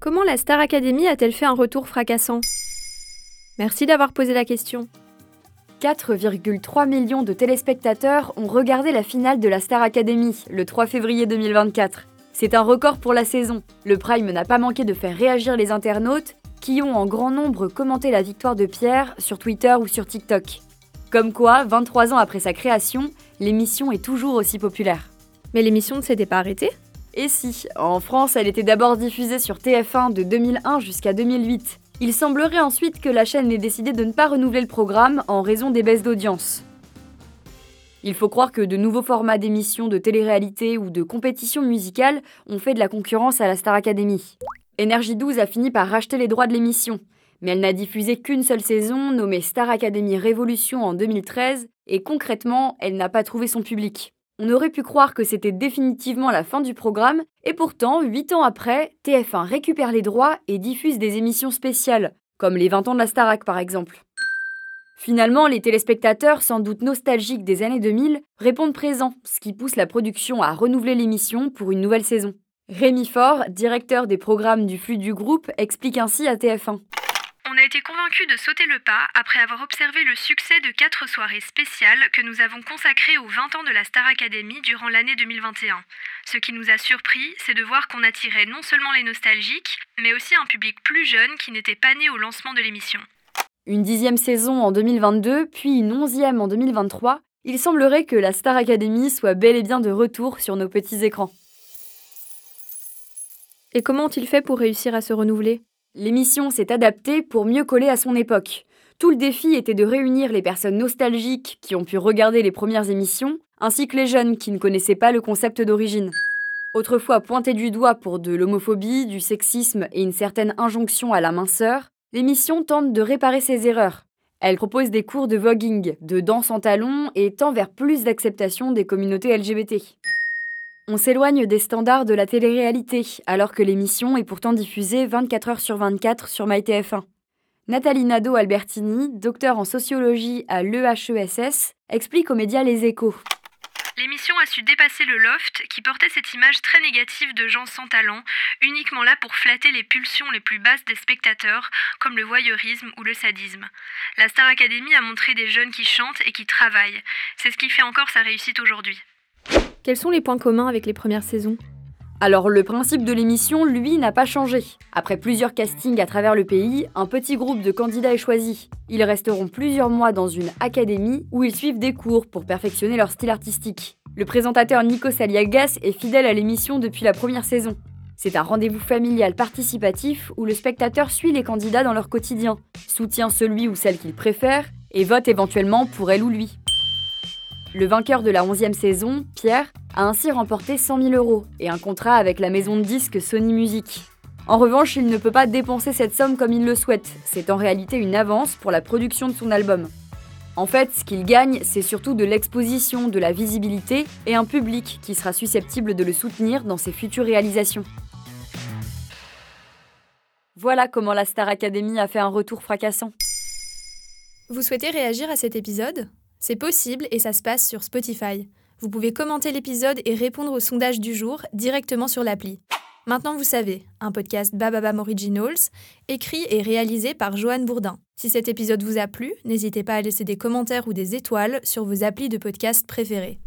Comment la Star Academy a-t-elle fait un retour fracassant? Merci d'avoir posé la question. 4,3 millions de téléspectateurs ont regardé la finale de la Star Academy le 3 février 2024. C'est un record pour la saison. Le Prime n'a pas manqué de faire réagir les internautes qui ont en grand nombre commenté la victoire de Pierre sur Twitter ou sur TikTok. Comme quoi, 23 ans après sa création, l'émission est toujours aussi populaire. Mais l'émission ne s'était pas arrêtée? Et si, en France, elle était d'abord diffusée sur TF1 de 2001 jusqu'à 2008. Il semblerait ensuite que la chaîne ait décidé de ne pas renouveler le programme en raison des baisses d'audience. Il faut croire que de nouveaux formats d'émissions de télé-réalité ou de compétitions musicales ont fait de la concurrence à la Star Academy. Énergie 12 a fini par racheter les droits de l'émission, mais elle n'a diffusé qu'une seule saison, nommée Star Academy Révolution en 2013, et concrètement, elle n'a pas trouvé son public. On aurait pu croire que c'était définitivement la fin du programme, et pourtant, 8 ans après, TF1 récupère les droits et diffuse des émissions spéciales, comme les 20 ans de la Starac par exemple. Finalement, les téléspectateurs, sans doute nostalgiques des années 2000, répondent présents, ce qui pousse la production à renouveler l'émission pour une nouvelle saison. Rémi Faure, directeur des programmes du flux du groupe, explique ainsi à TF1. On a été convaincu de sauter le pas après avoir observé le succès de quatre soirées spéciales que nous avons consacrées aux 20 ans de la Star Academy durant l'année 2021. Ce qui nous a surpris, c'est de voir qu'on attirait non seulement les nostalgiques, mais aussi un public plus jeune qui n'était pas né au lancement de l'émission. Une dixième saison en 2022, puis une onzième en 2023, il semblerait que la Star Academy soit bel et bien de retour sur nos petits écrans. Et comment ont-ils fait pour réussir à se renouveler? L'émission s'est adaptée pour mieux coller à son époque. Tout le défi était de réunir les personnes nostalgiques qui ont pu regarder les premières émissions, ainsi que les jeunes qui ne connaissaient pas le concept d'origine. Autrefois pointé du doigt pour de l'homophobie, du sexisme et une certaine injonction à la minceur, l'émission tente de réparer ses erreurs. Elle propose des cours de voguing, de danse en talons et tend vers plus d'acceptation des communautés LGBT. On s'éloigne des standards de la télé-réalité, alors que l'émission est pourtant diffusée 24 heures sur 24 sur MyTF1. Nathalie Nadeau-Albertini, docteur en sociologie à l'EHESS, explique aux médias Les Échos. L'émission a su dépasser le loft qui portait cette image très négative de gens sans talent, uniquement là pour flatter les pulsions les plus basses des spectateurs, comme le voyeurisme ou le sadisme. La Star Academy a montré des jeunes qui chantent et qui travaillent. C'est ce qui fait encore sa réussite aujourd'hui. Quels sont les points communs avec les premières saisons? Alors le principe de l'émission, lui, n'a pas changé. Après plusieurs castings à travers le pays, un petit groupe de candidats est choisi. Ils resteront plusieurs mois dans une académie où ils suivent des cours pour perfectionner leur style artistique. Le présentateur Nico Saliagas est fidèle à l'émission depuis la première saison. C'est un rendez-vous familial participatif où le spectateur suit les candidats dans leur quotidien, soutient celui ou celle qu'il préfère et vote éventuellement pour elle ou lui. Le vainqueur de la 11e saison, Pierre, a ainsi remporté 100 000 euros et un contrat avec la maison de disques Sony Music. En revanche, il ne peut pas dépenser cette somme comme il le souhaite. C'est en réalité une avance pour la production de son album. En fait, ce qu'il gagne, c'est surtout de l'exposition, de la visibilité et un public qui sera susceptible de le soutenir dans ses futures réalisations. Voilà comment la Star Academy a fait un retour fracassant. Vous souhaitez réagir à cet épisode? C'est possible et ça se passe sur Spotify. Vous pouvez commenter l'épisode et répondre au sondage du jour directement sur l'appli. Maintenant vous savez, un podcast Bababam Originals, écrit et réalisé par Joanne Bourdin. Si cet épisode vous a plu, n'hésitez pas à laisser des commentaires ou des étoiles sur vos applis de podcast préférés.